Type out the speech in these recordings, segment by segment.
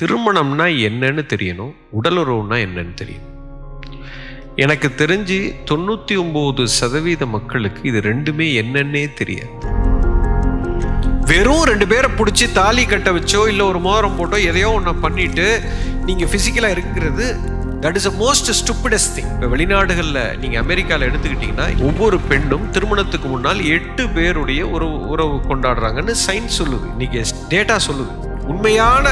திருமணம்னா என்னன்னு தெரியணும் உடலுறவுனா என்னன்னு தெரியணும். எனக்கு தெரிஞ்சு தொண்ணூத்தி ஒன்பது சதவீத மக்களுக்கு இது ரெண்டுமே என்னன்னே தெரியாது. வெறும் ரெண்டு பேரை பிடிச்சி தாலி கட்ட வச்சோ இல்லை ஒரு மோதிரம் போட்டோ எதையோ ஒன்று பண்ணிட்டு நீங்க பிசிக்கலா இருக்கிறது that is a most stupidest thing இப்போ வெளிநாடுகளில் நீங்கள் அமெரிக்காவில் எடுத்துக்கிட்டிங்கன்னா ஒவ்வொரு பெண்ணும் திருமணத்துக்கு முன்னால் எட்டு பேருடைய உறவு உறவு கொண்டாடுறாங்கன்னு சயின்ஸ் சொல்லுது. இன்னைக்கு டேட்டா சொல்லுது. உண்மையான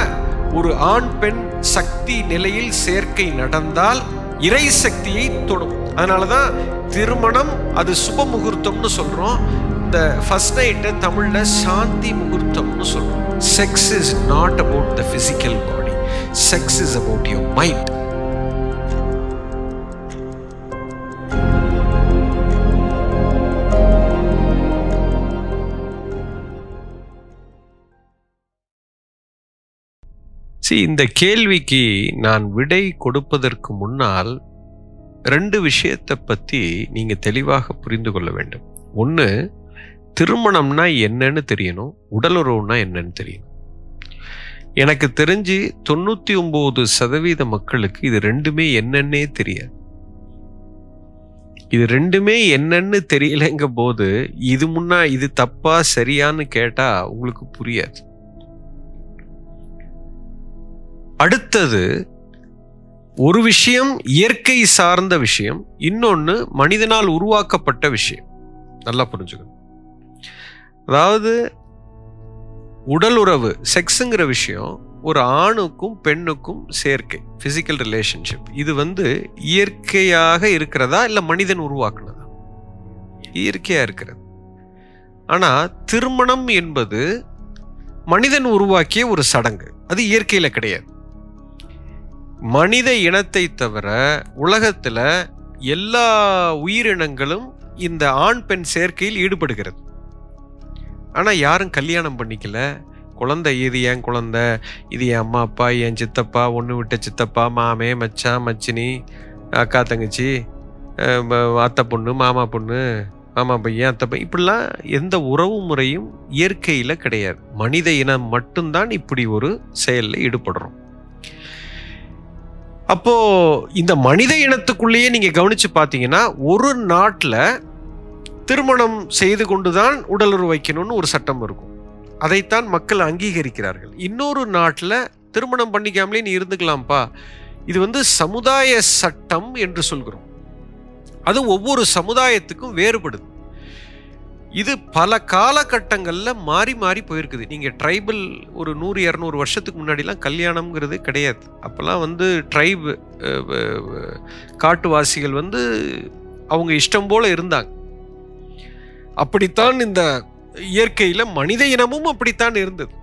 ஒரு ஆண் பெண் சக்தி நிலையில் சேர்க்கை நடந்தால் இறை சக்தியை தொடும். அதனாலதான் திருமணம் அது சுப முகூர்த்தம்னு சொல்றோம். இந்த ஃபர்ஸ்ட் நைட்டை தமிழ்ல சாந்தி முகூர்த்தம்னு சொல்றோம். Sex is not about the physical body sex is about your mind C இந்த கேள்விக்கு நான் விடை கொடுப்பதற்கு முன்னால் ரெண்டு விஷயத்தை பற்றி நீங்கள் தெளிவாக புரிந்து கொள்ள வேண்டும். ஒன்று திருமணம்னா என்னன்னு தெரியணும் உடலுறவுனா என்னன்னு தெரியணும். எனக்கு தெரிஞ்சு தொண்ணூற்றி ஒம்பது சதவீத மக்களுக்கு இது ரெண்டுமே என்னன்னே தெரியாது. இது ரெண்டுமே என்னன்னு தெரியலைங்க போது இது முன்னா இது தப்பா சரியான்னு கேட்டால் உங்களுக்கு புரியாது. அடுத்தது ஒரு விஷயம் இயற்கை சார்ந்த விஷயம் இன்னொன்று மனிதனால் உருவாக்கப்பட்ட விஷயம். நல்லா புரிஞ்சுக்கணும். அதாவது உடல் உறவு செக்ஸுங்கிற விஷயம் ஒரு ஆணுக்கும் பெண்ணுக்கும் சேர்க்கை ஃபிசிக்கல் ரிலேஷன்ஷிப் இது வந்து இயற்கையாக இருக்கிறதா இல்லை மனிதன் உருவாக்குனதா? இயற்கையாக இருக்கிறது. ஆனால் திருமணம் என்பது மனிதன் உருவாக்கிய ஒரு சடங்கு. அது இயற்கையில் கிடையாது. மனித இனத்தை தவிர உலகத்துல எல்லா உயிரினங்களும் இந்த ஆண் பெண் சேர்க்கையில் ஈடுபடுகிறது. ஆனா யாரும் கல்யாணம் பண்ணிக்கல. குழந்தை இது என் குழந்தை இது என் அம்மா அப்பா என் சித்தப்பா ஒன்று விட்ட சித்தப்பா மாமே மச்சான் மச்சினி அக்கா தங்கச்சி அத்தை பொண்ணு மாமா பொண்ணு மாமா பையன் அத்தை பையன் இப்படிலாம் எந்த உறவு முறையும் இயற்கையில் கிடையாது. மனித இனம் மட்டும்தான் இப்படி ஒரு செயலில் ஈடுபடுறோம். அப்போ இந்த மனித இனத்துக்குள்ளேயே நீங்க கவனிச்சு பார்த்தீங்கன்னா ஒரு நாட்டில் திருமணம் செய்து கொண்டுதான் உடலுறவு வைக்கணும்னு ஒரு சட்டம் இருக்கும். அதைத்தான் மக்கள் அங்கீகரிக்கிறார்கள். இன்னொரு நாட்டில் திருமணம் பண்ணிக்காமலே நீ இருந்துக்கலாம்ப்பா. இது வந்து சமுதாய சட்டம் என்று சொல்கிறோம். அது ஒவ்வொரு சமுதாயத்துக்கும் வேறுபடுது. இது பல காலகட்டங்களில் மாறி மாறி போயிருக்குது. நீங்கள் ட்ரைபல் ஒரு நூறு இரநூறு வருஷத்துக்கு முன்னாடிலாம் கல்யாணம்ங்கிறது கிடையாது. அப்போல்லாம் வந்து ட்ரைப் காட்டுவாசிகள் வந்து அவங்க இஷ்டம் போல் இருந்தாங்க. அப்படித்தான் இந்த இயற்கையில் மனித இனமும் அப்படித்தான் இருந்தது.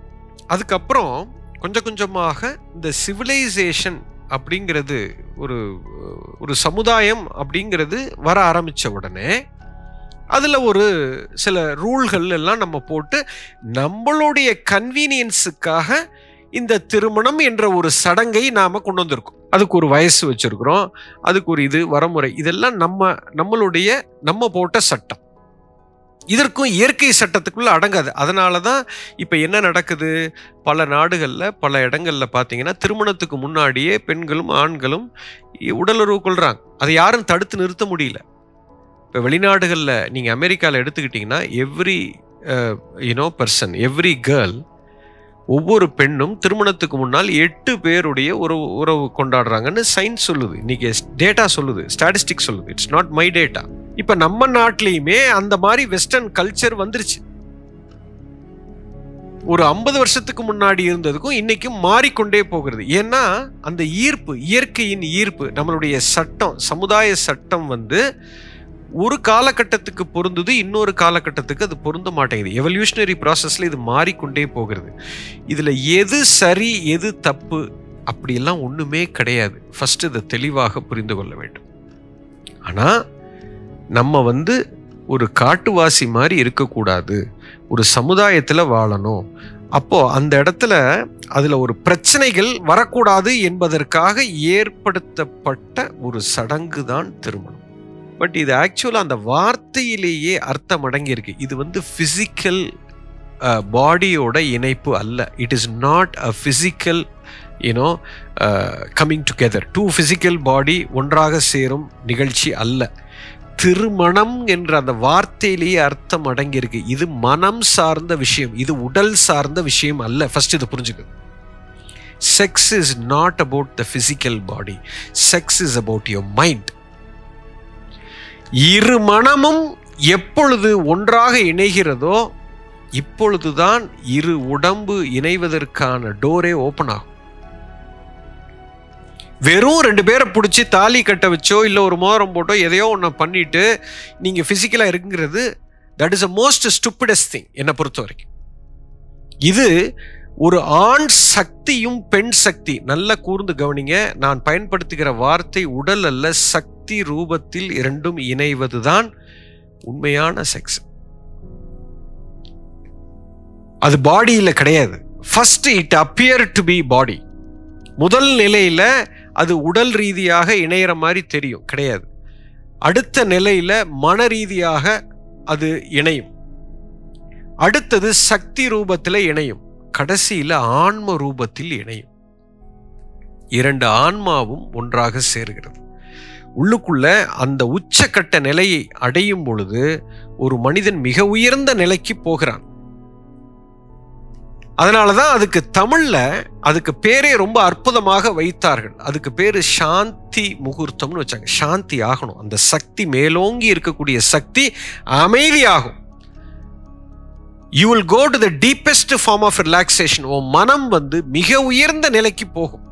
அதுக்கப்புறம் கொஞ்சம் கொஞ்சமாக இந்த சிவிலைசேஷன் அப்படிங்கிறது ஒரு ஒரு சமுதாயம் அப்படிங்கிறது வர ஆரம்பித்த உடனே அதில் ஒரு சில ரூல்கள் எல்லாம் நம்ம போட்டு நம்மளுடைய கன்வீனியன்ஸுக்காக இந்த திருமணம் என்ற ஒரு சடங்கை நாம் கொண்டு வந்திருக்கோம். அதுக்கு ஒரு வயசு வச்சுருக்குறோம். அதுக்கு ஒரு இது வரமுறை இதெல்லாம் நம்ம நம்மளுடைய நம்ம போட்ட சட்டம். இதற்கும் இயற்கை சட்டத்துக்குள்ளே அடங்காது. அதனால தான் இப்போ என்ன நடக்குது? பல நாடுகளில் பல இடங்களில் பார்த்தீங்கன்னா திருமணத்துக்கு முன்னாடியே பெண்களும் ஆண்களும் உடலுறவு கொள்கிறாங்க அதை யாரும் தடுத்து நிறுத்த முடியல. இப்போ வெளிநாடுகளில் நீங்கள் அமெரிக்காவில் எடுத்துக்கிட்டிங்கன்னா every you know uh, person every girl ஒவ்வொரு பெண்ணும் திருமணத்துக்கு முன்னால் எட்டு பேருடைய ஒரு உறவு கொண்டாடுறாங்கன்னு சயின்ஸ் சொல்லுது. இன்னைக்கு டேட்டா சொல்லுது ஸ்டாட்டிஸ்டிக் சொல்லுது. இட்ஸ் நாட் மை டேட்டா இப்போ நம்ம நாட்டிலையுமே அந்த மாதிரி வெஸ்டர்ன் கல்ச்சர் வந்துருச்சு. ஒரு ஐம்பது வருஷத்துக்கு முன்னாடி இருந்ததுக்கும் இன்னைக்கும் மாறிக்கொண்டே போகிறது. ஏன்னா அந்த ஈர்ப்பு இயற்கையின் ஈர்ப்பு நம்மளுடைய சட்டம் சமுதாய சட்டம் வந்து ஒரு காலகட்டத்துக்கு பொருந்தது இன்னொரு காலகட்டத்துக்கு அது பொருந்த மாட்டேங்குது. எவல்யூஷனரி ப்ராசஸில் இது மாறிக்கொண்டே போகிறது. இதில் எது சரி எது தப்பு அப்படியெல்லாம் ஒன்றுமே கிடையாது. ஃபஸ்ட்டு இதை தெளிவாக புரிந்து கொள்ள வேண்டும். ஆனால் நம்ம வந்து ஒரு காட்டுவாசி மாதிரி இருக்கக்கூடாது. ஒரு சமுதாயத்தில் வாழணும். அப்போது அந்த இடத்துல அதில் ஒரு பிரச்சனைகள் வரக்கூடாது என்பதற்காக ஏற்படுத்தப்பட்ட ஒரு சடங்கு தான் திருமணம். பட் இது ஆக்சுவலாக அந்த வார்த்தையிலேயே அர்த்தம் அடங்கியிருக்கு இது வந்து ஃபிசிக்கல் பாடியோட இணைப்பு அல்ல. It is not a physical you know coming together to physical body ஒன்றாக சேரும் நிகழ்ச்சி அல்ல. திருமணம் என்ற அந்த வார்த்தையிலேயே அர்த்தம் அடங்கியிருக்கு இது மனம் சார்ந்த விஷயம். இது உடல் சார்ந்த விஷயம் அல்ல. ஃபர்ஸ்ட் இதை புரிஞ்சுக்க sex is not about the physical body sex is about your mind இரு மனமும் எப்பொழுது ஒன்றாக இணைகிறதோ இப்பொழுதுதான் இரு உடம்பு இணைவதற்கான டோரே ஓப்பன் ஆகும். வெறும் ரெண்டு பேரை பிடிச்சி தாலி கட்ட வச்சோ இல்லை ஒரு மோதிரம் போட்டோ எதையோ ஒன்று பண்ணிட்டு நீங்கள் ஃபிசிக்கலாக இருக்குங்கிறது that is a most stupidest thing என்னை பொறுத்த வரைக்கும் இது ஒரு ஆண் சக்தியும் பெண் சக்தி. நல்ல கூர்ந்து கவனிங்க. நான் பயன்படுத்துகிற வார்த்தை உடல் அல்ல சக்தி ரூபத்தில் இரண்டும் இணைவதுதான் உண்மையான செக்ஸ் அது பாடியில் கிடையாது. First it appear to be body முதல் நிலையில் அது உடல் ரீதியாக இணையிற மாதிரி தெரியும். கிடையாது. அடுத்த நிலையில் மன ரீதியாக அது இணையும். அடுத்தது சக்தி ரூபத்தில் இணையும். கடைசியில் ஆன்ம ரூபத்தில் இணையும். இரண்டு ஆன்மாவும் ஒன்றாக சேர்கிறது. உள்ளுக்குள்ள அந்த உச்சக்கட்ட நிலையை அடையும் பொழுது ஒரு மனிதன் மிக உயர்ந்த நிலைக்கு போகிறான். அதனாலதான் அதுக்கு தமிழ்ல அதுக்கு பேரே ரொம்ப அற்புதமாக வைத்தார்கள். அதுக்கு பேரு சாந்தி முகூர்த்தம்னு வச்சாங்க. சாந்தி ஆகணும். அந்த சக்தி மேலோங்கி இருக்கக்கூடிய சக்தி அமைதியாகும். You will go to the deepest form of relaxation உன் மனம் வந்து மிக உயர்ந்த நிலைக்கு போகும்.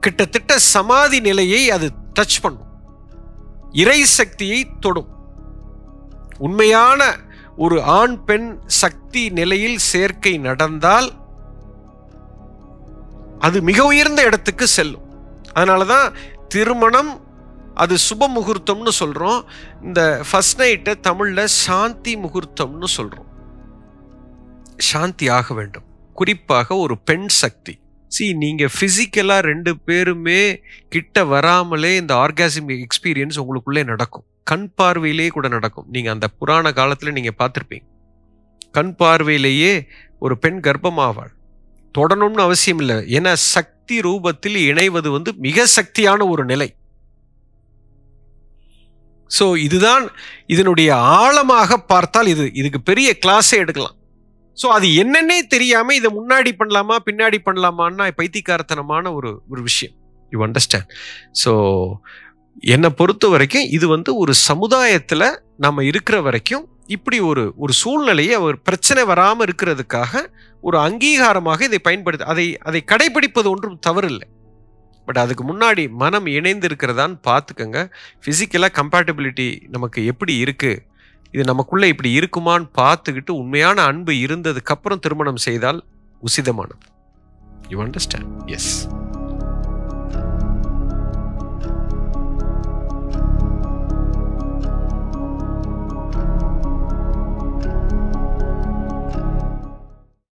கிட்டத்தட்ட சமாதி நிலையை அது டச் பண்ணும். இறை சக்தியை தொடும். உண்மையான ஒரு ஆண் பெண் சக்தி நிலையில் சேர்க்கை நடந்தால் அது மிக உயர்ந்த இடத்துக்கு செல்லும். அதனாலதான் திருமணம் அது சுப முகூர்த்தம்னு சொல்கிறோம் இந்த ஃபர்ஸ்ட் நைட்டை தமிழில் சாந்தி முகூர்த்தம்னு சொல்கிறோம் சாந்தி ஆக வேண்டும். குறிப்பாக ஒரு பெண் சக்தி. சி நீங்கள் ஃபிசிக்கலாக ரெண்டு பேருமே கிட்ட வராமலே இந்த ஆர்காசிம் எக்ஸ்பீரியன்ஸ் உங்களுக்குள்ளே நடக்கும். கண் பார்வையிலே கூட நடக்கும். நீங்கள் அந்த புராண காலத்தில் நீங்கள் பார்த்துருப்பீங்க. கண் பார்வையிலேயே ஒரு பெண் கர்ப்பமாவாள். தொடணும்னு அவசியம் இல்லை. ஏன்னா சக்தி ரூபத்தில் இணைவது வந்து மிக சக்தியான ஒரு நிலை. ஸோ இதுதான் இதனுடைய ஆழமாக பார்த்தால் இது இதுக்கு பெரிய கிளாஸே எடுக்கலாம். ஸோ அது என்னன்னே தெரியாம இதை முன்னாடி பண்ணலாமா பின்னாடி பண்ணலாமான்னா பைத்தியக்காரத்தனமான ஒரு ஒரு விஷயம். யூ அண்டர்ஸ்டாண்ட் ஸோ என்னை பொறுத்த வரைக்கும் இது வந்து ஒரு சமுதாயத்தில் நம்ம இருக்கிற வரைக்கும் இப்படி ஒரு ஒரு சூழ்நிலையை ஒரு பிரச்சனை வராமல் இருக்கிறதுக்காக ஒரு அங்கீகாரமாக இதை பயன்படுத்த அதை அதை கடைபிடிப்பது ஒன்றும் தவறில்லை. பட் அதுக்கு முன்னாடி மனம் இணைந்து இருக்கிறதான்னு பார்த்துக்கங்க. ஃபிசிக்கலாக கம்பேட்டபிலிட்டி நமக்கு எப்படி இருக்குது இது நமக்குள்ளே இப்படி இருக்குமான்னு பார்த்துக்கிட்டு உண்மையான அன்பு இருந்ததுக்கு அப்புறம் திருமணம் செய்தால் உசிதமானது. You understand yes